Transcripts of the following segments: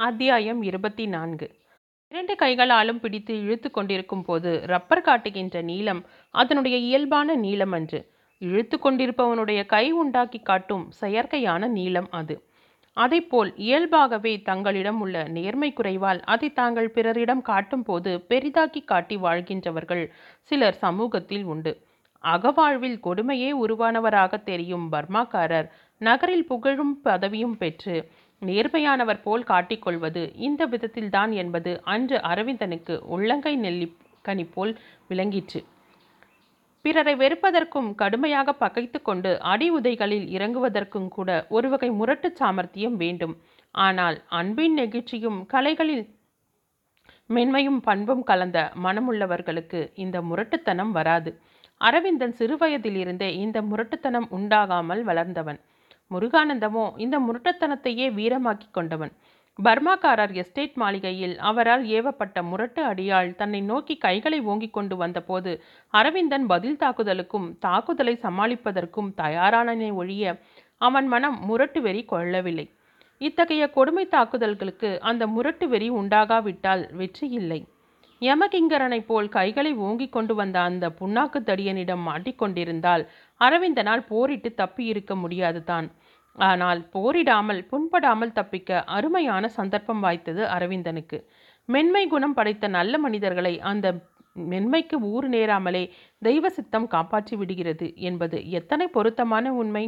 அத்தியாயம் இருபத்தி நான்கு இரண்டு கைகளாலும் பிடித்து இழுத்து கொண்டிருக்கும் போது ரப்பர் காட்டுகின்ற நீளம் அதனுடைய இயல்பான நீளம் அன்று. இழுத்து கொண்டிருப்பவனுடைய கை உண்டாக்கி காட்டும் செயற்கையான நீளம் அது. அதைப்போல் இயல்பாகவே தங்களிடம் உள்ள நேர்மை குறைவால் அதை தாங்கள் பிறரிடம் காட்டும் போது பெரிதாக்கி காட்டி வாழ்கின்றவர்கள் சிலர் சமூகத்தில் உண்டு. அகவாழ்வில் கொடுமையே உருவானவராக தெரியும் பர்மாக்காரர் நகரில் புகழும் பதவியும் பெற்று நேர்மையானவர் போல் காட்டிக்கொள்வது இந்த விதத்தில்தான் என்பது அன்று அரவிந்தனுக்கு உள்ளங்கை நெல்லி கனி போல் விளங்கிற்று. பிறரை வெறுப்பதற்கும் கடுமையாக பகைத்து கொண்டு அடி உதைகளில் இறங்குவதற்கும் கூட ஒரு வகை முரட்டு சாமர்த்தியம் வேண்டும். ஆனால் அன்பின் நெகிழ்ச்சியும் கலைகளில் மென்மையும் பண்பும் கலந்த மனமுள்ளவர்களுக்கு இந்த முரட்டுத்தனம் வராது. அரவிந்தன் சிறுவயதிலிருந்தே இந்த முரட்டுத்தனம் உண்டாகாமல் வளர்ந்தவன். முருகானந்தமோ இந்த முரட்டுத்தனத்தையே வீரமாக்கி கொண்டவன். பர்மாக்காரர் எஸ்டேட் மாளிகையில் அவரால் ஏவப்பட்ட முரட்டு அடியாள் தன்னை நோக்கி கைகளை ஓங்கிக் கொண்டு வந்தபோது அரவிந்தன் பதில் தாக்குதலுக்கும் தாக்குதலை சமாளிப்பதற்கும் தயாரானனை ஒழிய அவன் மனம் முரட்டு வெறி கொள்ளவில்லை. இத்தகைய கொடுமை தாக்குதல்களுக்கு அந்த முரட்டு வெறி உண்டாகாவிட்டால் வெற்றி இல்லை யமகிங்கரனைப் போல் கைகளை ஓங்கிக் கொண்டு வந்த அந்த புண்ணாக்கு தடியனிடம் மாட்டிக்கொண்டிருந்தால் அரவிந்தனால் போரிட்டு தப்பி இருக்க முடியாது தான் ஆனால் போரிடாமல் புண்படாமல் தப்பிக்க அருமையான சந்தர்ப்பம் வாய்த்தது அரவிந்தனுக்கு. மென்மை குணம் படைத்த நல்ல மனிதர்களை அந்த மென்மைக்கு ஊறு நேராமலே தெய்வ சித்தம் காப்பாற்றி விடுகிறது என்பது எத்தனை பொருத்தமான உண்மை?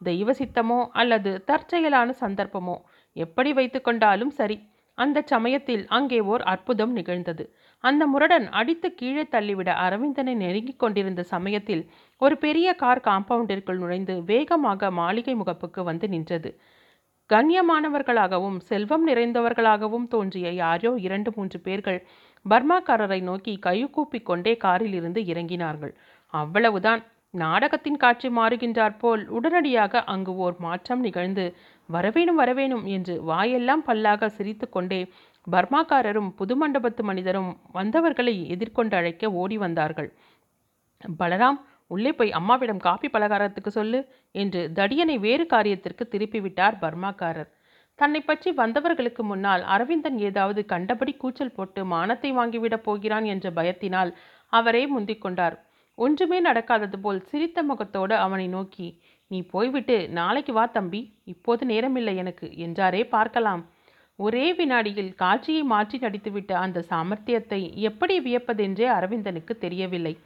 தெய்வ சித்தமோ அல்லது தற்செயலான சந்தர்ப்பமோ? எப்படி வைத்துக்கொண்டாலும் சரி அந்த சமயத்தில் அங்கே ஓர் அற்புதம் நிகழ்ந்தது. அந்த முரடன் அடித்து கீழே தள்ளிவிட அரவிந்தனை நெருங்கிக் கொண்டிருந்த சமயத்தில் ஒரு பெரிய கார் காம்பவுண்டிற்குள் நுழைந்து வேகமாக மாளிகை முகப்புக்கு வந்து நின்றது. கண்ணியமானவர்களாகவும் செல்வம் நிறைந்தவர்களாகவும் தோன்றிய யாரோ இரண்டு மூன்று பேர்கள் பர்மாக்காரரை நோக்கி கைகூப்பி கொண்டே காரில் இருந்து இறங்கினார்கள். அவ்வளவுதான். நாடகத்தின் காட்சி மாறுகின்றார் போல் உடனடியாக அங்கு ஓர் மாற்றம் நிகழ்ந்து வரவேணும் வரவேணும் என்று வாயெல்லாம் பல்லாக சிரித்து கொண்டே பர்மாக்காரரும் புது மண்டபத்து மனிதரும் வந்தவர்களை எதிர்கொண்டு அழைக்க ஓடி வந்தார்கள். பலராம் உள்ளே போய் அம்மாவிடம் காப்பி பலகாரத்துக்கு சொல்லு என்று தடியனை வேறு காரியத்திற்கு திருப்பிவிட்டார் பர்மாக்காரர். தன்னை பற்றி வந்தவர்களுக்கு முன்னால் அரவிந்தன் ஏதாவது கண்டபடி கூச்சல் போட்டு மானத்தை வாங்கிவிடப் போகிறான் என்ற பயத்தினால் அவரே முந்திக் கொண்டார். ஒன்றுமே நடக்காதது போல் சிரித்த முகத்தோடு அவனை நோக்கி நீ போய்விட்டு நாளைக்கு வா தம்பி இப்போது நேரமில்லை எனக்கு என்றாரே பார்க்கலாம். ஒரே வினாடியில் காட்சியை மாற்றி நடித்துவிட்ட அந்த சாமர்த்தியத்தை எப்படி வியப்பதென்றே அரவிந்தனுக்கு தெரியவில்லை.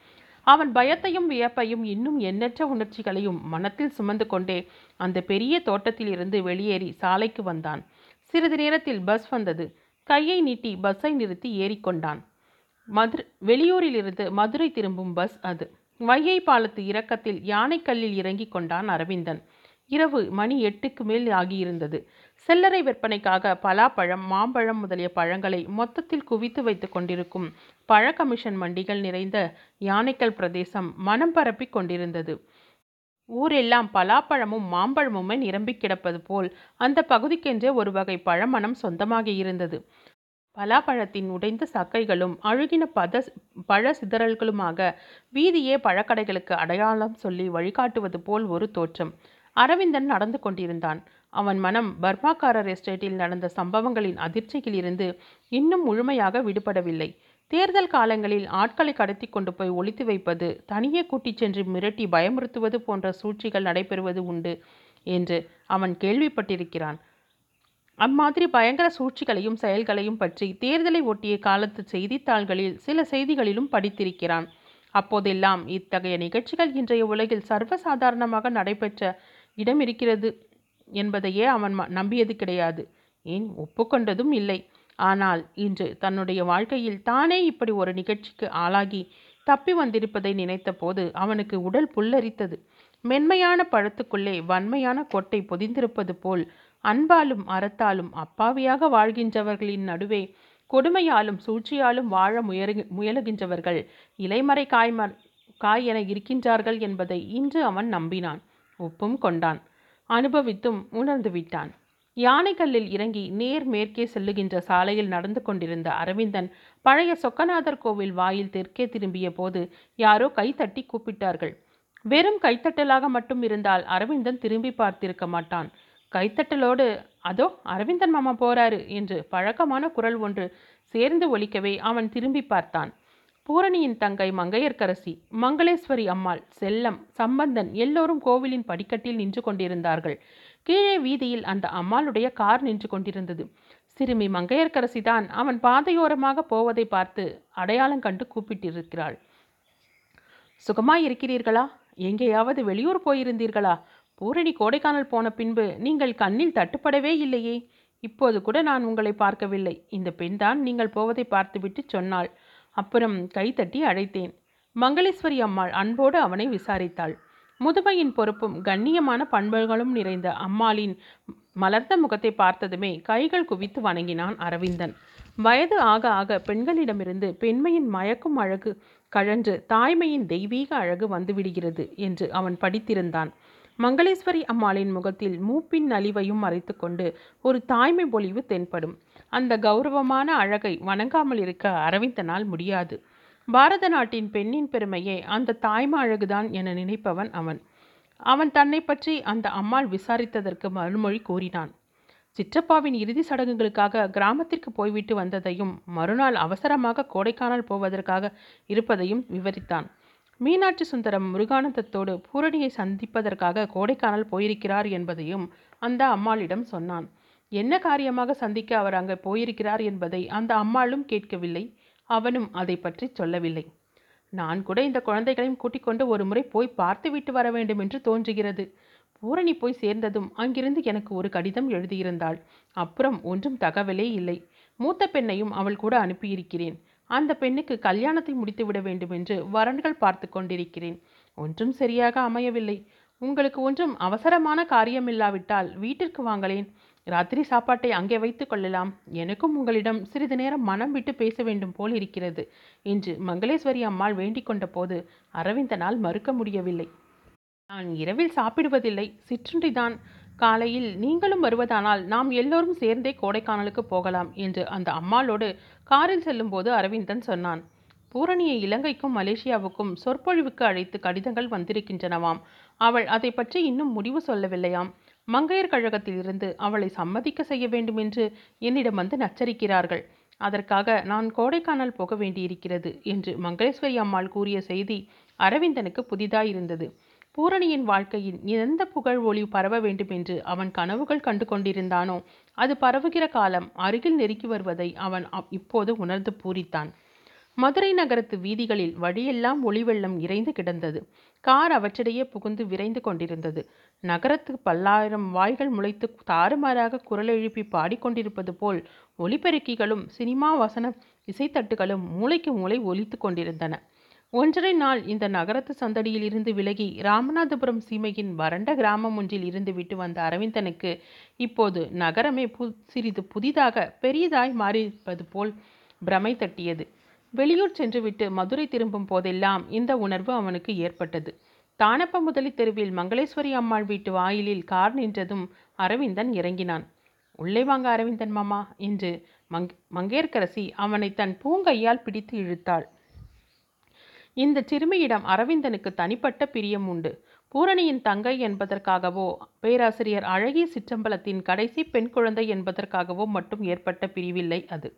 அவன் பயத்தையும் வியப்பையும் இன்னும் எண்ணற்ற உணர்ச்சிகளையும் மனத்தில் சுமந்து கொண்டே அந்த பெரிய தோட்டத்திலிருந்து வெளியேறி சாலைக்கு வந்தான். சிறிது நேரத்தில் பஸ் வந்தது. கையை நீட்டி பஸ்ஸை நிறுத்தி ஏறிக்கொண்டான் மதுரை வெளியூரிலிருந்து மதுரை திரும்பும் பஸ் அது. வைகை பாலத்து இறக்கத்தில் யானைக்கல்லில் இறங்கி கொண்டான் அரவிந்தன். இரவு மணி எட்டுக்கு மேல் ஆகியிருந்தது. செல்லறை விற்பனைக்காக பலாப்பழம் மாம்பழம் முதலிய பழங்களை மொத்தத்தில் குவித்து வைத்து கொண்டிருக்கும் பழ கமிஷன் மண்டிகள் நிறைந்த யானைக்கல் பிரதேசம் மனம் பரப்பி கொண்டிருந்தது. ஊரெல்லாம் பலாப்பழமும் மாம்பழமுமே நிரம்பி கிடப்பது போல் அந்த பகுதிக்கென்றே ஒரு வகை பழமனம் சொந்தமாக இருந்தது. பலாப்பழத்தின் உடைந்த சக்கைகளும் அழுகின பத பழ சிதறல்களுமாக வீதியே பழக்கடைகளுக்கு அடையாளம் சொல்லி வழிகாட்டுவது போல் ஒரு தோற்றம். அரவிந்தன் நடந்து கொண்டிருந்தான். அவன் மனம் பர்மாக்காரர் எஸ்டேட்டில் நடந்த சம்பவங்களின் அதிர்ச்சியிலிருந்து இன்னும் முழுமையாக விடுபடவில்லை. தேர்தல் காலங்களில் ஆட்களை கடத்தி கொண்டு போய் ஒழித்து வைப்பது தனியே கூட்டிச் சென்று மிரட்டி பயமுறுத்துவது போன்ற சூழ்ச்சிகள் நடைபெறுவது உண்டு என்று அவன் கேள்விப்பட்டிருக்கிறான். அம்மாதிரி பயங்கர சூழ்ச்சிகளையும் செயல்களையும் பற்றி தேர்தலை ஒட்டிய காலத்து செய்தித்தாள்களில் சில செய்திகளிலும் படித்திருக்கிறான். அப்போதெல்லாம் இத்தகைய நிகழ்ச்சிகள் இன்றைய உலகில் சர்வசாதாரணமாக நடைபெற்ற இடம் இருக்கிறது என்பதையே அவன் நம்பியது கிடையாது. ஏன்? ஒப்புக்கொண்டதும் இல்லை. ஆனால் இன்று தன்னுடைய வாழ்க்கையில் தானே இப்படி ஒரு நிகழ்ச்சிக்கு ஆளாகி தப்பி வந்திருப்பதை நினைத்த போது அவனுக்கு உடல் புல்லரித்தது. மென்மையான பழத்துக்குள்ளே வன்மையான கொட்டை பொதிந்திருப்பது போல் அன்பாலும் அறத்தாலும் அப்பாவியாக வாழ்கின்றவர்களின் நடுவே கொடுமையாலும் சூழ்ச்சியாலும் வாழ முயறு முயலுகின்றவர்கள் இலைமறை காய்மர் காய் என இருக்கின்றார்கள் என்பதை இன்று அவன் நம்பினான். ஒப்பும் கொண்டான். அனுபவித்தும் உணர்ந்து விட்டான். யானைக்கல்லில் இறங்கி நேர் மேற்கே செல்லுகின்ற சாலையில் நடந்து கொண்டிருந்த அரவிந்தன் பழைய சொக்கநாதர் கோவில் வாயில் தெற்கே திரும்பிய போது யாரோ கைத்தட்டி கூப்பிட்டார்கள். வெறும் கைத்தட்டலாக மட்டும் இருந்தால் அரவிந்தன் திரும்பி பார்த்திருக்க மாட்டான். கைத்தட்டலோடு அதோ அரவிந்தன் மாமா போறாரு என்று பழக்கமான குரல் ஒன்று சேர்ந்து ஒலிக்கவே அவன் திரும்பி பார்த்தான். பூரணியின் தங்கை மங்கையர்க்கரசி மங்களேஸ்வரி அம்மாள் செல்லம் சம்பந்தன் எல்லோரும் கோவிலின் படிக்கட்டில் நின்று கொண்டிருந்தார்கள். கீழே வீதியில் அந்த அம்மாளுடைய கார் நின்று கொண்டிருந்தது. சிறுமி மங்கையர்க்கரசி தான் அவன் பாதையோரமாக போவதை பார்த்து அடையாளம் கண்டு கூப்பிட்டிருக்கிறாள். சுகமாய் இருக்கிறீர்களா? எங்கேயாவது வெளியூர் போயிருந்தீர்களா? பூரணி கோடைக்கானல் போன பின்பு நீங்கள் கண்ணில் தட்டுப்படவே இல்லையே. இப்போது கூட நான் உங்களை பார்க்கவில்லை. இந்த பெண்தான் நீங்கள் போவதை பார்த்துவிட்டு சொன்னாள். அப்புறம் கைத்தட்டி அழைத்தேன். மங்களேஸ்வரி அம்மாள் அன்போடு அவனை விசாரித்தாள். முதுமையின் பொறுப்பும் கண்ணியமான பண்புகளும் நிறைந்த அம்மாளின் மலர்ந்த முகத்தை பார்த்ததுமே கைகள் குவித்து வணங்கினான் அரவிந்தன். வயது ஆக ஆக பெண்களிடமிருந்து பெண்மையின் மயக்கும் அழகு கழன்று தாய்மையின் தெய்வீக அழகு வந்துவிடுகிறது என்று அவன் படித்திருந்தான். மங்களேஸ்வரி அம்மாளின் முகத்தில் மூப்பின் நலிவையும் மறைத்துக்கொண்டு ஒரு தாய்மை பொலிவு தென்படும். அந்த கௌரவமான அழகை வணங்காமல் இருக்க அரவிந்தனால் முடியாது. பாரத நாட்டின் பெண்ணின் பெருமையே அந்த தாய்மை அழகுதான் என நினைப்பவன் அவன். அவன் தன்னை பற்றி அந்த அம்மாள் விசாரித்ததற்கு மறுமொழி கூறினான். சிற்றப்பாவின் இறுதி சடங்குகளுக்காக கிராமத்திற்கு போய்விட்டு வந்ததையும் மறுநாள் அவசரமாக கோடைக்கானல் போவதற்காக இருப்பதையும் விவரித்தான். மீனாட்சி சுந்தரம் முருகானந்தத்தோடு பூரணியை சந்திப்பதற்காக கோடைக்கானல் போயிருக்கிறார் என்பதையும் அந்த அம்மாளிடம் சொன்னான். என்ன காரியமாக சந்திக்க அவர் அங்கே போயிருக்கிறார் என்பதை அந்த அம்மாளும் கேட்கவில்லை. அவனும் அதை பற்றி சொல்லவில்லை. நான் கூட இந்த குழந்தைகளையும் கூட்டிக் கொண்டு ஒரு முறை போய் பார்த்துவிட்டு வர வேண்டும் என்று தோன்றுகிறது. பூரணி போய் சேர்ந்ததும் அங்கிருந்து எனக்கு ஒரு கடிதம் எழுதியிருந்தாள். அப்புறம் ஒன்றும் தகவலே இல்லை. மூத்த பெண்ணையும் அவள் கூட அனுப்பியிருக்கிறேன். அந்த பெண்ணுக்கு கல்யாணத்தை முடித்துவிட வேண்டும் என்று வரன்கள் பார்த்து கொண்டிருக்கிறேன். ஒன்றும் சரியாக அமையவில்லை. உங்களுக்கு ஒன்றும் அவசரமான காரியமில்லாவிட்டால் வீட்டிற்கு வாங்களேன். ராத்திரி சாப்பாட்டை அங்கே வைத்து கொள்ளலாம். எனக்கும் உங்களிடம் சிறிது நேரம் மனம் விட்டு பேச வேண்டும் போல் இருக்கிறது என்று மங்களேஸ்வரி அம்மாள் வேண்டிக் கொண்ட போது அரவிந்தனால் மறுக்க முடியவில்லை. நான் இரவில் சாப்பிடுவதில்லை. சிற்றுண்டிதான். காலையில் நீங்களும் வருவதானால் நாம் எல்லோரும் சேர்ந்தே கோடைக்கானலுக்கு போகலாம் என்று அந்த அம்மாளோடு காரில் செல்லும்போது அரவிந்தன் சொன்னான். பூரணியை இலங்கைக்கும் மலேசியாவுக்கும் சொற்பொழிவுக்கு அழைத்து கடிதங்கள் வந்திருக்கின்றனவாம். அவள் அதை பற்றி இன்னும் முடிவு சொல்லவில்லையாம். மங்கையர் கழகத்திலிருந்து அவளை சம்மதிக்க செய்ய வேண்டும் என்று என்னிடம் வந்து நச்சரிக்கிறார்கள். அதற்காக நான் கோடைக்கானல் போக வேண்டியிருக்கிறது என்று மங்களேஸ்வரி அம்மாள் கூறிய செய்தி அரவிந்தனுக்கு புதிதாயிருந்தது. பூரணியின் வாழ்க்கையில் எந்த புகழ் ஒளி பரவ வேண்டும் என்று அவன் கனவுகள் கண்டு கொண்டிருந்தானோ அது பரவுகிற காலம் அருகில் நெருக்கி வருவதை அவன் இப்போது உணர்ந்து பூரித்தான். மதுரை நகரத்து வீதிகளில் வழியெல்லாம் ஒளிவெள்ளம் இறைந்து கிடந்தது. கார் அவற்றிடையே புகுந்து விரைந்து கொண்டிருந்தது. நகரத்து பல்லாயிரம் வாய்கள் முளைத்து தாறுமாறாக குரல் எழுப்பி பாடிக்கொண்டிருப்பது போல் ஒலிபெருக்கிகளும் சினிமா வசன இசைத்தட்டுகளும் மூளைக்கு மூளை ஒலித்து கொண்டிருந்தன. ஒன்றரை நாள் இந்த நகரத்து சந்தடியில் இருந்து விலகி ராமநாதபுரம் சீமையின் வறண்ட கிராமம் ஒன்றில் இருந்து விட்டு வந்த அரவிந்தனுக்கு இப்போது நகரமே பு சிறிது புதிதாக பெரியதாய் மாறியிருப்பது போல் பிரமை தட்டியது. வெளியூர் சென்றுவிட்டு மதுரை திரும்பும் போதெல்லாம் இந்த உணர்வு அவனுக்கு ஏற்பட்டது. தானப்ப முதலி தெருவில் மங்களேஸ்வரி அம்மாள் வீட்டு வாயிலில் கார் நின்றதும் அரவிந்தன் இறங்கினான். உள்ளே வாங்க அரவிந்தன் மாமா என்று மங் மங்கேற்கரசி அவனை தன் பூங்கையால் பிடித்து இழுத்தாள். இந்த சிறுமியிடம் அரவிந்தனுக்கு தனிப்பட்ட பிரியம் உண்டு. பூரணியின் தங்கை என்பதற்காகவோ பேராசிரியர் அழகிய சிற்றம்பலத்தின் கடைசி பெண் குழந்தை என்பதற்காகவோ மட்டும் ஏற்பட்ட பிரிவில்லை அது.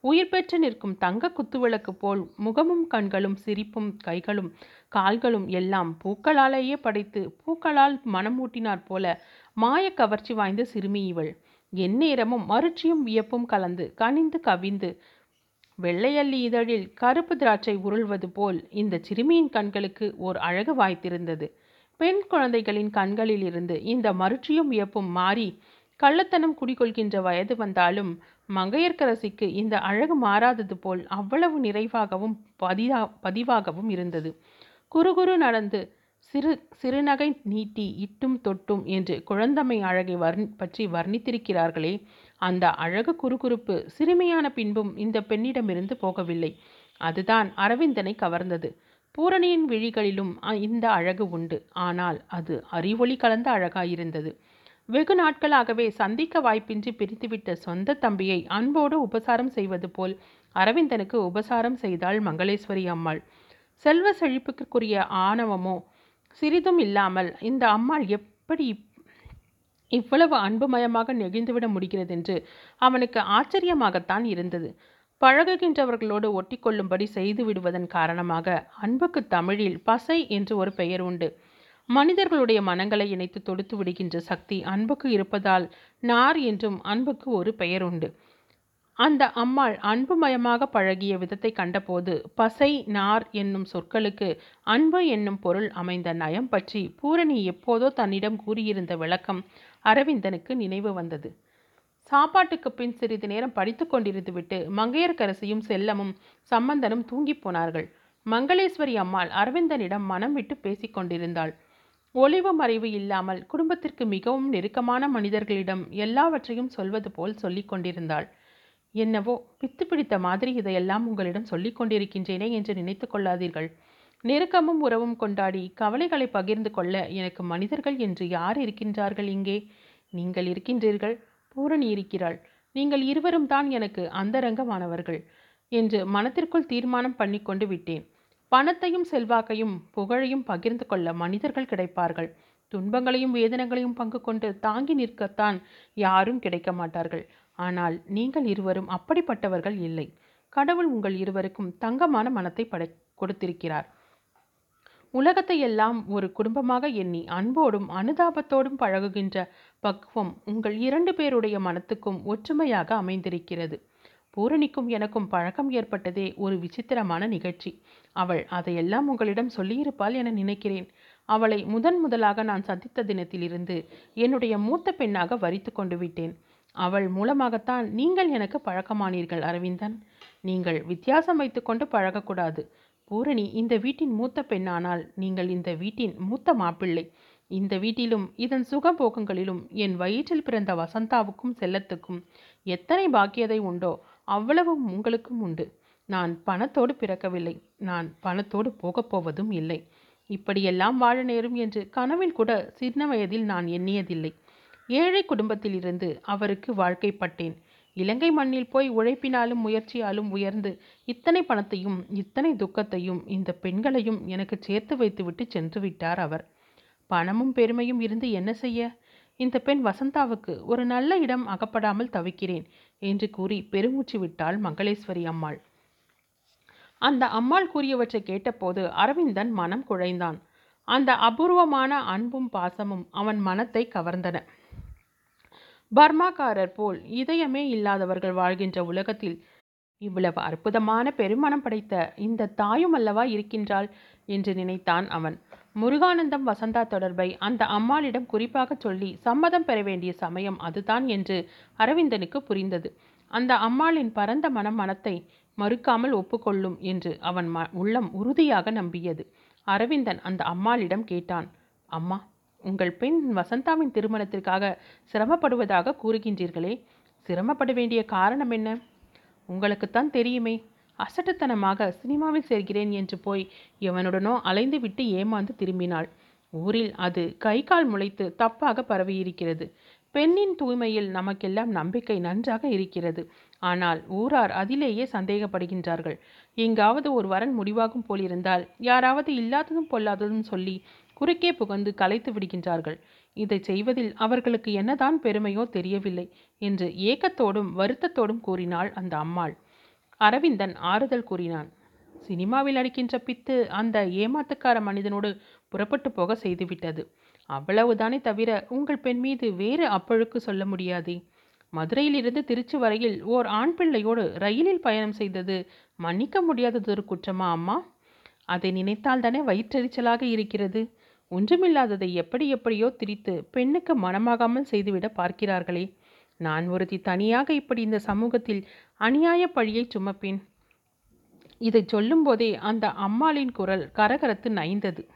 உயிர் பெற்று நிற்கும் தங்க குத்துவிளக்கு போல் முகமும் கண்களும் சிரிப்பும் கைகளும் கால்களும் எல்லாம் பூக்களாலேயே படைத்து பூக்களால் மனமூட்டினாற் போல மாய கவர்ச்சி வாய்ந்த சிறுமி இவள். எந்நேரமும் மறுச்சியும் வியப்பும் கலந்து கனிந்து கவிந்து வெள்ளையல்லி இதழில் கருப்பு திராட்சை உருள்வது போல் இந்த சிறுமியின் கண்களுக்கு ஓர் அழகு வாய்த்திருந்தது. பெண் குழந்தைகளின் கண்களில் இருந்து இந்த மருட்சியும் வியப்பும் மாறி கள்ளத்தனம் குடிகொள்கின்ற வயது வந்தாலும் மங்கையர்க்கரசிக்கு இந்த அழகு மாறாதது போல் அவ்வளவு நிறைவாகவும் பதிதா பதிவாகவும் இருந்தது. குறுகுறு நடந்து சிறு சிறுநகை நீட்டி இட்டும் தொட்டும் என்று குழந்தமை அழகை வர்ண் பற்றி வர்ணித்திருக்கிறார்களே அந்த அழகு குறுகுறுப்பு சிறுமியான பின்பும் இந்த பெண்ணிடமிருந்து போகவில்லை. அதுதான் அரவிந்தனை கவர்ந்தது. பூரணியின் விழிகளிலும் இந்த அழகு உண்டு. ஆனால் அது அறிவொளி கலந்த அழகாயிருந்தது. வெகு நாட்களாகவே சந்திக்க வாய்ப்பின்றி பிரித்துவிட்ட சொந்த தம்பியை அன்போடு உபசாரம் செய்வது போல் அரவிந்தனுக்கு உபசாரம் செய்தாள் மங்களேஸ்வரி அம்மாள். செல்வ செழிப்புக்குரிய ஆணவமோ சிறிதும் இல்லாமல் இந்த அம்மாள் எப்படி இவ்வளவு அன்புமயமாக நெகிழ்ந்துவிட முடிகிறதென்று அவனுக்கு ஆச்சரியமாகத்தான் இருந்தது. பழகுகின்றவர்களோடு ஒட்டிக்கொள்ளும்படி செய்து விடுவதன் காரணமாக அன்புக்கு தமிழில் பசை என்று ஒரு பெயர் உண்டு. மனிதர்களுடைய மனங்களை இணைத்து தொடுத்து விடுகின்ற சக்தி அன்புக்கு இருப்பதால் நார் என்றும் அன்புக்கு ஒரு பெயர் உண்டு. அந்த அம்மாள் அன்புமயமாக பழகிய விதத்தை கண்டபோது பசை நார் என்னும் சொற்களுக்கு அன்பு என்னும் பொருள் அமைந்த நயம் பற்றி பூரணி எப்போதோ தன்னிடம் கூறியிருந்த விளக்கம் அரவிந்தனுக்கு நினைவு வந்தது. சாப்பாட்டுக்கு பின் சிறிது நேரம் படித்து கொண்டிருந்துவிட்டு மங்கையர்க்கரசியும் செல்லமும் சம்பந்தனும் தூங்கிப் போனார்கள். மங்களேஸ்வரி அம்மாள் அரவிந்தனிடம் மனம் விட்டு பேசிக் கொண்டிருந்தாள். ஒளிவு மறைவு இல்லாமல் குடும்பத்திற்கு மிகவும் நெருக்கமான மனிதர்களிடம் எல்லாவற்றையும் சொல்வது போல் சொல்லிக் கொண்டிருந்தாள். என்னவோ பித்து பிடித்த மாதிரி இதையெல்லாம் உங்களிடம் சொல்லிக் கொண்டிருக்கின்றேனே என்று நினைத்து கொள்ளாதீர்கள். நெருக்கமும் உறவும் கொண்டாடி கவலைகளை பகிர்ந்து கொள்ள எனக்கு மனிதர்கள் என்று யார் இருக்கின்றார்கள் இங்கே? நீங்கள் இருக்கின்றீர்கள் பூரணி இருக்கிறாள். நீங்கள் இருவரும் தான் எனக்கு அந்தரங்கமானவர்கள் என்று மனத்திற்குள் தீர்மானம் பண்ணி கொண்டு விட்டேன். பணத்தையும் செல்வாக்கையும் புகழையும் பகிர்ந்து கொள்ள மனிதர்கள் கிடைப்பார்கள். துன்பங்களையும் வேதனைகளையும் பங்கு கொண்டு தாங்கி நிற்கத்தான் யாரும் கிடைக்க மாட்டார்கள். ஆனால் நீங்கள் இருவரும் அப்படிப்பட்டவர்கள் இல்லை. கடவுள் உங்கள் இருவருக்கும் தங்கமான மனத்தை படை கொடுத்திருக்கிறார். உலகத்தை எல்லாம் ஒரு குடும்பமாக எண்ணி அன்போடும் அனுதாபத்தோடும் பழகுகின்ற பக்குவம் உங்கள் இரண்டு பேருடைய மனத்துக்கும் ஒற்றுமையாக அமைந்திருக்கிறது. பூரணிக்கும் எனக்கும் பழக்கம் ஏற்பட்டதே ஒரு விசித்திரமான நிகழ்ச்சி. அவள் அதையெல்லாம் உங்களிடம் சொல்லியிருப்பாள் என நினைக்கிறேன். அவளை முதன் முதலாக நான் சந்தித்த தினத்திலிருந்து என்னுடைய மூத்த பெண்ணாக வரித்து கொண்டு விட்டேன். அவள் மூலமாகத்தான் நீங்கள் எனக்கு பழக்கமானீர்கள் அரவிந்தன். நீங்கள் வித்தியாசம் வைத்துக்கொண்டு பழகக்கூடாது. பூரணி இந்த வீட்டின் மூத்த பெண்ணானால் நீங்கள் இந்த வீட்டின் மூத்த மாப்பிள்ளை. இந்த வீட்டிலும் இதன் சுகபோகங்களிலும் என் வயிற்றில் பிறந்த வசந்தாவுக்கும் செல்லத்துக்கும் எத்தனை பாக்கியதை உண்டோ அவ்வளவும் உங்களுக்கும் உண்டு. நான் பணத்தோடு பிறக்கவில்லை. நான் பணத்தோடு போகப் போவதும் இல்லை. இப்படியெல்லாம் வாழ நேரும் என்று கனவில் கூட சின்ன வயதில் நான் எண்ணியதில்லை. ஏழை குடும்பத்திலிருந்து அவருக்கு வாழ்க்கைப்பட்டேன் இலங்கை மண்ணில் போய் உழைப்பினாலும் முயற்சியாலும் உயர்ந்து இத்தனை பணத்தையும் இத்தனை துக்கத்தையும் இந்த பெண்களையும் எனக்கு சேர்த்து வைத்துவிட்டு சென்று விட்டார் அவர். பணமும் பெருமையும் இருந்து என்ன செய்ய? இந்த பெண் வசந்தாவுக்கு ஒரு நல்ல இடம் அகப்படாமல் தவிக்கிறேன் என்று கூறி பெருமூச்சு விட்டாள் மங்களேஸ்வரி அம்மாள். அந்த அம்மாள் கூறியவற்றை கேட்டபோது அரவிந்தன் மனம் குழைந்தான். அந்த அபூர்வமான அன்பும் பாசமும் அவன் மனத்தை கவர்ந்தன. பர்மாக்காரர் போல் இதயமே இல்லாதவர்கள் வாழ்கின்ற உலகத்தில் இவ்வளவு அற்புதமான பெருமனம் படைத்த இந்த தாயும் அல்லவா இருக்கின்றாள் என்று நினைத்தான் அவன். முருகானந்தம் வசந்தா தொடர்பை அந்த அம்மாளிடம் குறிப்பாக சொல்லி சம்மதம் பெற வேண்டிய சமயம் அதுதான் என்று அரவிந்தனுக்கு புரிந்தது. அந்த அம்மாளின் பரந்த மனம் மனத்தை மறுக்காமல் ஒப்புக்கொள்ளும் என்று அவன் ம உள்ளம் உறுதியாக நம்பியது. அரவிந்தன் அந்த அம்மாளிடம் கேட்டான் அம்மா உங்கள் பெண் வசந்தாவின் திருமணத்திற்காக சிரமப்படுவதாக கூறுகின்றீர்களே. சிரமப்பட வேண்டிய காரணம் என்ன? உங்களுக்குத்தான் தெரியுமே. அசட்டுத்தனமாக சினிமாவில் சேர்கிறேன் என்று போய் எவனுடனோ அலைந்து விட்டு ஏமாந்து திரும்பினாள். ஊரில் அது கை கால் முளைத்து தப்பாக பரவியிருக்கிறது. பெண்ணின் தூய்மையில் நமக்கெல்லாம் நம்பிக்கை நன்றாக இருக்கிறது. ஆனால் ஊரார் அதிலேயே சந்தேகப்படுகின்றார்கள். எங்காவது ஒரு வரன் முடிவாகும் போலிருந்தால் யாராவது இல்லாததும் பொல்லாததும் சொல்லி குறுக்கே புகந்து கலைத்து விடுகின்றார்கள். இதை செய்வதில் அவர்களுக்கு என்னதான் பெருமையோ தெரியவில்லை என்று ஏக்கத்தோடும் வருத்தத்தோடும் கூறினாள் அந்த அம்மாள். அரவிந்தன் ஆறுதல் கூறினான். சினிமாவில் அடிக்கின்ற பித்து அந்த ஏமாத்துக்கார மனிதனோடு புறப்பட்டு போக செய்துவிட்டது. அவ்வளவுதானே தவிர உங்கள் பெண் மீது வேறு அப்பழுக்கு சொல்ல முடியாதே. மதுரையிலிருந்து திருச்சி வரையில் ஓர் ஆண் பிள்ளையோடு ரயிலில் பயணம் செய்தது மன்னிக்க முடியாததொரு குற்றமா அம்மா? அதை நினைத்தால் தானே வயிற்றெரிச்சலாக இருக்கிறது. ஒன்றுமில்லாததை எப்படி எப்படியோ திரித்து பெண்ணுக்கு மனமாகாமல் செய்துவிட பார்க்கிறார்களே. நான் ஒருத்தி தனியாக இப்படி இந்த சமூகத்தில் அநியாய பழியை சுமப்பேன். இதை சொல்லும்போதே அந்த அம்மாளின் குரல் கரகரத்து நைந்தது.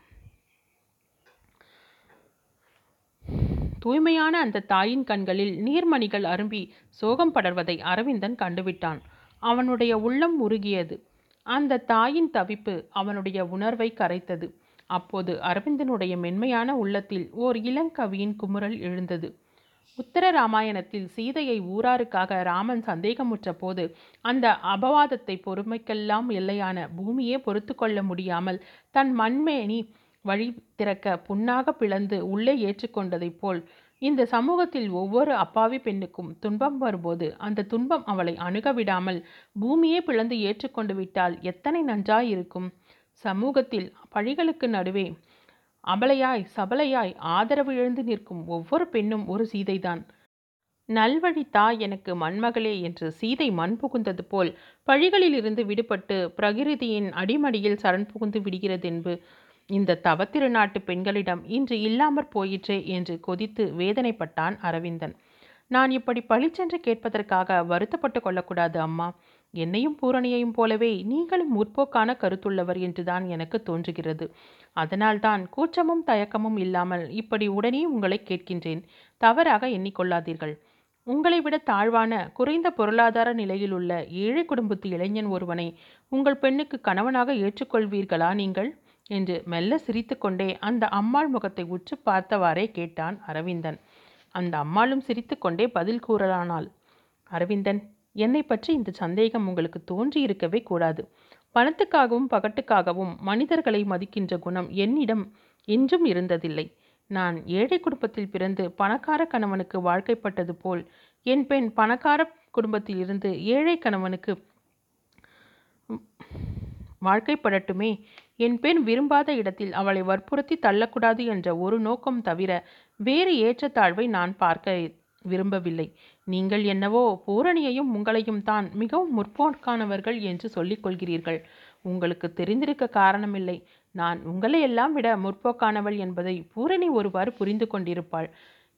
தூய்மையான அந்த தாயின் கண்களில் நீர்மணிகள் அரும்பி சோகம் படர்வதை அரவிந்தன் கண்டுவிட்டான். அவனுடைய உள்ளம் உருகியது. அந்த தாயின் தவிப்பு அவனுடைய உணர்வை கரைத்தது. அப்போது அரவிந்தனுடைய மென்மையான உள்ளத்தில் ஓர் இளங்கவியின் குமுறல் எழுந்தது. உத்தர ராமாயணத்தில் சீதையை ஊராருக்காக ராமன் சந்தேகமுற்ற போது அந்த அபவாதத்தை பொறுமைக்கெல்லாம் எல்லையான பூமியே பொறுத்து கொள்ள முடியாமல் தன் மண்மேனி வழி திறக்க புண்ணாக பிளந்து உள்ளே ஏற்றுக்கொண்டதைப் போல் இந்த சமூகத்தில் ஒவ்வொரு அப்பாவி பெண்ணுக்கும் துன்பம் வரும்போது அந்த துன்பம் அவளை அணுக விடாமல் பூமியே பிளந்து ஏற்றுக்கொண்டு விட்டால் எத்தனை நன்றாயிருக்கும்? இருக்கும் சமூகத்தில் பழிகளுக்கு நடுவே அபலையாய் சபலையாய் ஆதரவு எழுந்து நிற்கும் ஒவ்வொரு பெண்ணும் ஒரு சீதைதான். நல்வழி தா எனக்கு மண்மகளே என்று சீதை மண் புகுந்தது போல் பழிகளிலிருந்து விடுபட்டு பிரகிருதியின் அடிமடியில் சரண் புகுந்து விடுகிறதென்பு இந்த தவத்திருநாட்டு பெண்களிடம் இன்று இல்லாமற் போயிற்றே என்று கொதித்து வேதனைப்பட்டான் அரவிந்தன். நான் இப்படி பழிச்சென்று கேட்பதற்காக வருத்தப்பட்டு கொள்ளக்கூடாது அம்மா. என்னையும் பூரணியையும் போலவே நீங்களும் முற்போக்கான கருத்துள்ளவர் என்றுதான் எனக்கு தோன்றுகிறது. அதனால்தான் கூச்சமும் தயக்கமும் இல்லாமல் இப்படி உடனே உங்களை கேட்கின்றேன். தவறாக எண்ணிக்கொள்ளாதீர்கள். உங்களை விட தாழ்வான குறைந்த பொருளாதார நிலையில் உள்ள ஏழை குடும்பத்து இளைஞன் ஒருவனை உங்கள் பெண்ணுக்கு கணவனாக ஏற்றுக்கொள்வீர்களா நீங்கள்? என்று மெல்ல சிரித்துக்கொண்டே அந்த அம்மாள் முகத்தை உற்று பார்த்தவாறே கேட்டான் அரவிந்தன். அந்த அம்மாளும் சிரித்துக்கொண்டே பதில் கூறலானாள். அரவிந்தன் என்னை பற்றி இந்த சந்தேகம் உங்களுக்கு தோன்றியிருக்கவே கூடாது. பணத்துக்காகவும் பகட்டுக்காகவும் மனிதர்களை மதிக்கின்ற குணம் என்னிடம் என்றும் இருந்ததில்லை. நான் ஏழை குடும்பத்தில் பிறந்து பணக்கார கணவனுக்கு வாழ்க்கைப்பட்டது போல் என் பெண் பணக்கார குடும்பத்தில் இருந்து ஏழை கணவனுக்கு வாழ்க்கைப்படட்டுமே? என் பெண் விரும்பாத இடத்தில் அவளை வற்புறுத்தி தள்ளக்கூடாது என்ற ஒரு நோக்கம் தவிர வேறு ஏற்றத்தாழ்வை நான் பார்க்க விரும்பவில்லை. நீங்கள் என்னவோ பூரணியையும் உங்களையும் தான் மிகவும் முற்போக்கானவர்கள் என்று சொல்லிக் கொள்கிறீர்கள். உங்களுக்கு தெரிந்திருக்க காரணமில்லை. நான் உங்களையெல்லாம் விட முற்போக்கானவள் என்பதை பூரணி ஒருவாறு புரிந்து கொண்டிருப்பாள்.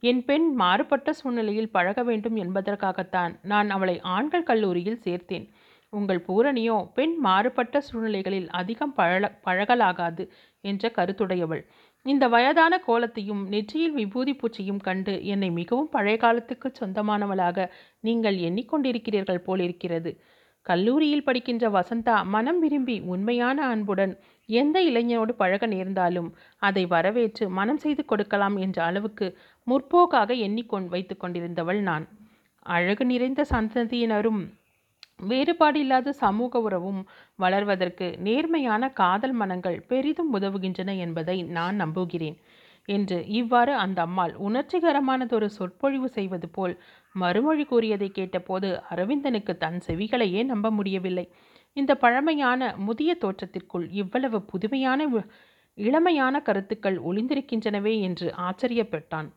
என் பெண் மாறுபட்ட சூழ்நிலையில் பழக வேண்டும் என்பதற்காகத்தான் நான் அவளை ஆண்கள் கல்லூரியில் சேர்த்தேன். உங்கள் பூரணியோ பெண் மாறுபட்ட சூழ்நிலைகளில் அதிகம் பழ பழகலாகாது என்ற கருத்துடையவள். இந்த வயதான கோலத்தையும் நெற்றியில் விபூதி பூச்சியும் கண்டு என்னை மிகவும் பழைய காலத்துக்கு சொந்தமானவளாக நீங்கள் எண்ணிக்கொண்டிருக்கிறீர்கள் போலிருக்கிறது. கல்லூரியில் படிக்கின்ற வசந்தா மனம் விரும்பி உண்மையான அன்புடன் எந்த இளைஞனோடு பழக நேர்ந்தாலும் அதை வரவேற்று மனம் செய்து கொடுக்கலாம் என்ற அளவுக்கு முற்போக்காக எண்ணிக்கொண் வைத்து கொண்டிருந்தவள் நான். அழகு நிறைந்த சந்ததியினரும் வேறுபாடு இல்லாத சமூக உறவும் வளர்வதற்கு நேர்மையான காதல் மனங்கள் பெரிதும் உதவுகின்றன என்பதை நான் நம்புகிறேன் என்று இவ்வாறு அந்த அம்மாள் உணர்ச்சிகரமானதொரு சொற்பொழிவு செய்வது போல் மறுமொழி கூறியதை கேட்டபோது அரவிந்தனுக்கு தன் செவிகளையே நம்ப முடியவில்லை. இந்த பழமையான முதிய தோற்றத்திற்குள் இவ்வளவு புதுமையான இளமையான கருத்துக்கள் ஒளிந்திருக்கின்றனவே என்று ஆச்சரியப்பட்டான்.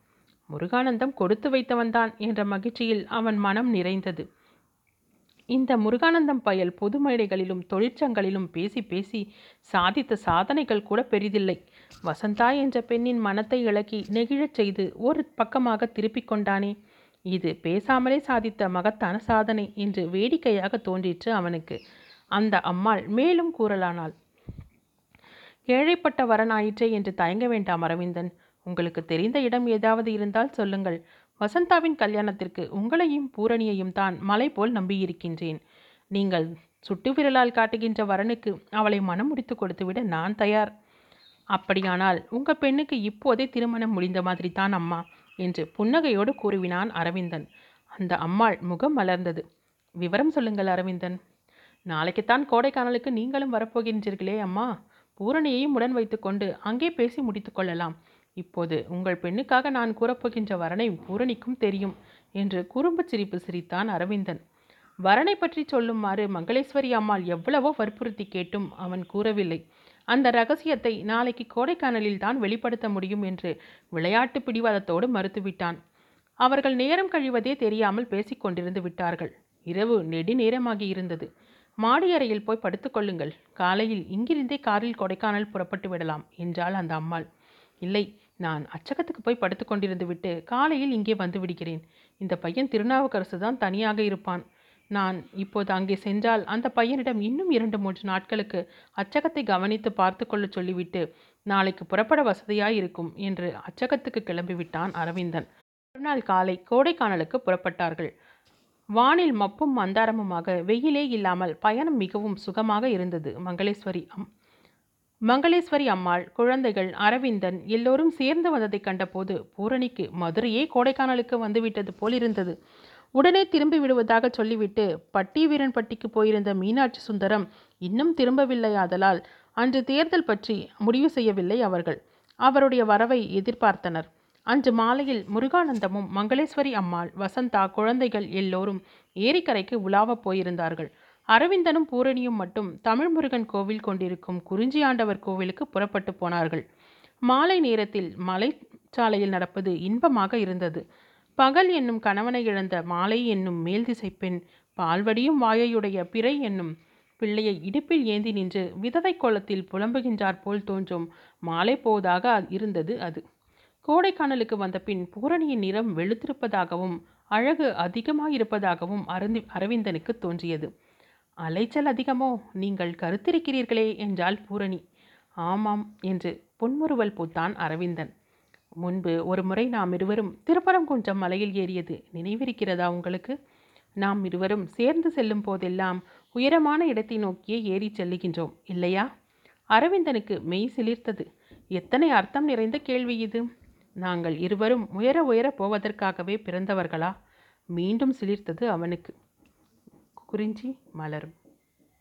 முருகானந்தம் கொடுத்து வைத்தவன்தான் என்ற மகிழ்ச்சியில் அவன் மனம் நிறைந்தது. இந்த முருகானந்தம் பயல் பொது மேடைகளிலும் தொழிற்சங்களிலும் பேசி பேசி சாதித்த சாதனைகள் கூட பெரிதில்லை. வசந்தா என்ற பெண்ணின் மனத்தை இழக்கி நெகிழச் செய்து ஒரு பக்கமாக திருப்பிக் கொண்டானே? இது பேசாமலே சாதித்த மகத்தான சாதனை என்று வேடிக்கையாக தோன்றிற்று அவனுக்கு. அந்த அம்மாள் மேலும் கூறலானாள் ஏழைப்பட்ட வரனாயிற்றே என்று தயங்க வேண்டாம் அரவிந்தன். உங்களுக்கு தெரிந்த இடம் ஏதாவது இருந்தால் சொல்லுங்கள். வசந்தாவின் கல்யாணத்திற்கு உங்களையும் பூரணியையும் தான் மலை போல் நம்பியிருக்கின்றேன். நீங்கள் சுட்டு விரலால் காட்டுகின்ற வரனுக்கு அவளை மனம் முடித்து கொடுத்துவிட நான் தயார். அப்படியானால் உங்கள் பெண்ணுக்கு இப்போதே திருமணம் முடிந்த மாதிரி தான் அம்மா என்று புன்னகையோடு கூறுவினான் அரவிந்தன். அந்த அம்மாள் முகம் மலர்ந்தது. விவரம் சொல்லுங்கள் அரவிந்தன். நாளைக்குத்தான் கோடைக்கானலுக்கு நீங்களும் வரப்போகின்றீர்களே அம்மா. பூரணியையும் உடன் வைத்துக்கொண்டு அங்கே பேசி முடித்து கொள்ளலாம். இப்போது உங்கள் பெண்ணுக்காக நான் கூறப்போகின்ற வரனை பூரணிக்கும் தெரியும் என்று குறும்பு சிரிப்பு சிரித்தான் அரவிந்தன். வரனை பற்றி சொல்லுமாறு மங்களேஸ்வரி அம்மாள் எவ்வளவோ வற்புறுத்தி கேட்டும் அவன் கூறவில்லை. அந்த ரகசியத்தை நாளைக்கு கோடைக்கானலில் தான் வெளிப்படுத்த முடியும் என்று விளையாட்டு பிடிவாதத்தோடு மறுத்துவிட்டான். அவர்கள் நேரம் கழிவதே தெரியாமல் பேசிக்கொண்டிருந்து விட்டார்கள். இரவு நெடு நேரமாகி இருந்தது. மாடி அறையில் போய் படுத்துக்கொள்ளுங்கள் காலையில் இங்கிருந்தே காரில் கொடைக்கானல் புறப்பட்டு விடலாம் என்றாள் அந்த அம்மாள். இல்லை நான் அச்சகத்துக்கு போய் படுத்து கொண்டிருந்து விட்டு காலையில் இங்கே வந்து விடுகிறேன். இந்த பையன் திருநாவுக்கரசு தான் தனியாக இருப்பான். நான் இப்போது அங்கே சென்றால் அந்த பையனிடம் இன்னும் இரண்டு மூன்று நாட்களுக்கு அச்சகத்தை கவனித்து பார்த்து கொள்ள சொல்லிவிட்டு நாளைக்கு புறப்பட வசதியாய் இருக்கும் என்று அச்சகத்துக்கு கிளம்பிவிட்டான் அரவிந்தன். மறுநாள் காலை கோடைக்கானலுக்கு புறப்பட்டார்கள். வானில் மப்பும் மந்தாரமுமாக வெயிலே இல்லாமல் பயணம் மிகவும் சுகமாக இருந்தது மங்களேஸ்வரி. அம் மங்களேஸ்வரி அம்மாள் குழந்தைகள் அரவிந்தன் எல்லோரும் சேர்ந்து வந்ததை கண்டபோது பூரணிக்கு மதுரையே கோடைக்கானலுக்கு வந்துவிட்டது போலிருந்தது. உடனே திரும்பி விடுவதாக சொல்லிவிட்டு பட்டி வீரன்பட்டிக்கு போயிருந்த மீனாட்சி சுந்தரம் இன்னும் திரும்பவில்லையாதலால் அன்று தேர்தல் பற்றி முடிவு செய்யவில்லை அவர்கள். அவருடைய வரவை எதிர்பார்த்தனர். அன்று மாலையில் முருகானந்தமும் மங்களேஸ்வரி அம்மாள் வசந்தா குழந்தைகள் எல்லோரும் ஏரிக்கரைக்கு உலாவப் போயிருந்தார்கள். அரவிந்தனும் பூரணியும் மட்டும் தமிழ் முருகன் கோவில் கொண்டிருக்கும் குறிஞ்சி ஆண்டவர் கோவிலுக்கு புறப்பட்டு போனார்கள். மாலை நேரத்தில் மலைச்சாலையில் நடப்பது இன்பமாக இருந்தது. பகல் என்னும் கணவனை இழந்த மாலை என்னும் மேல் திசை பெண் பால்வடியும் வாயையுடைய பிறை என்னும் பிள்ளையை இடுப்பில் ஏந்தி நின்று விதவை கோலத்தில் புலம்புகின்றார் போல் தோன்றும் மாலை போவதாக இருந்தது அது. கோடைக்கானலுக்கு வந்த பின் பூரணியின் நிறம் வெளுத்திருப்பதாகவும் அழகு அதிகமாயிருப்பதாகவும் அருந்தி அரவிந்தனுக்கு தோன்றியது. அலைச்சல் அதிகமோ? நீங்கள் கருத்திருக்கிறீர்களே என்றாள் பூரணி. ஆமாம் என்று புன்முறுவல் பூத்தான் அரவிந்தன். முன்பு ஒரு முறை நாம் இருவரும் திருப்பரங்குன்றம் மலையில் ஏறியது நினைவிருக்கிறதா உங்களுக்கு? நாம் இருவரும் சேர்ந்து செல்லும் போதெல்லாம் உயரமான இடத்தை நோக்கியே ஏறி செல்லுகின்றோம் இல்லையா? அரவிந்தனுக்கு மெய் சிலிர்த்தது. எத்தனை அர்த்தம் நிறைந்த கேள்வி இது. நாங்கள் இருவரும் உயர உயர போவதற்காகவே பிறந்தவர்களா? மீண்டும் சிலிர்த்தது அவனுக்கு. குறிஞ்சி மலரும்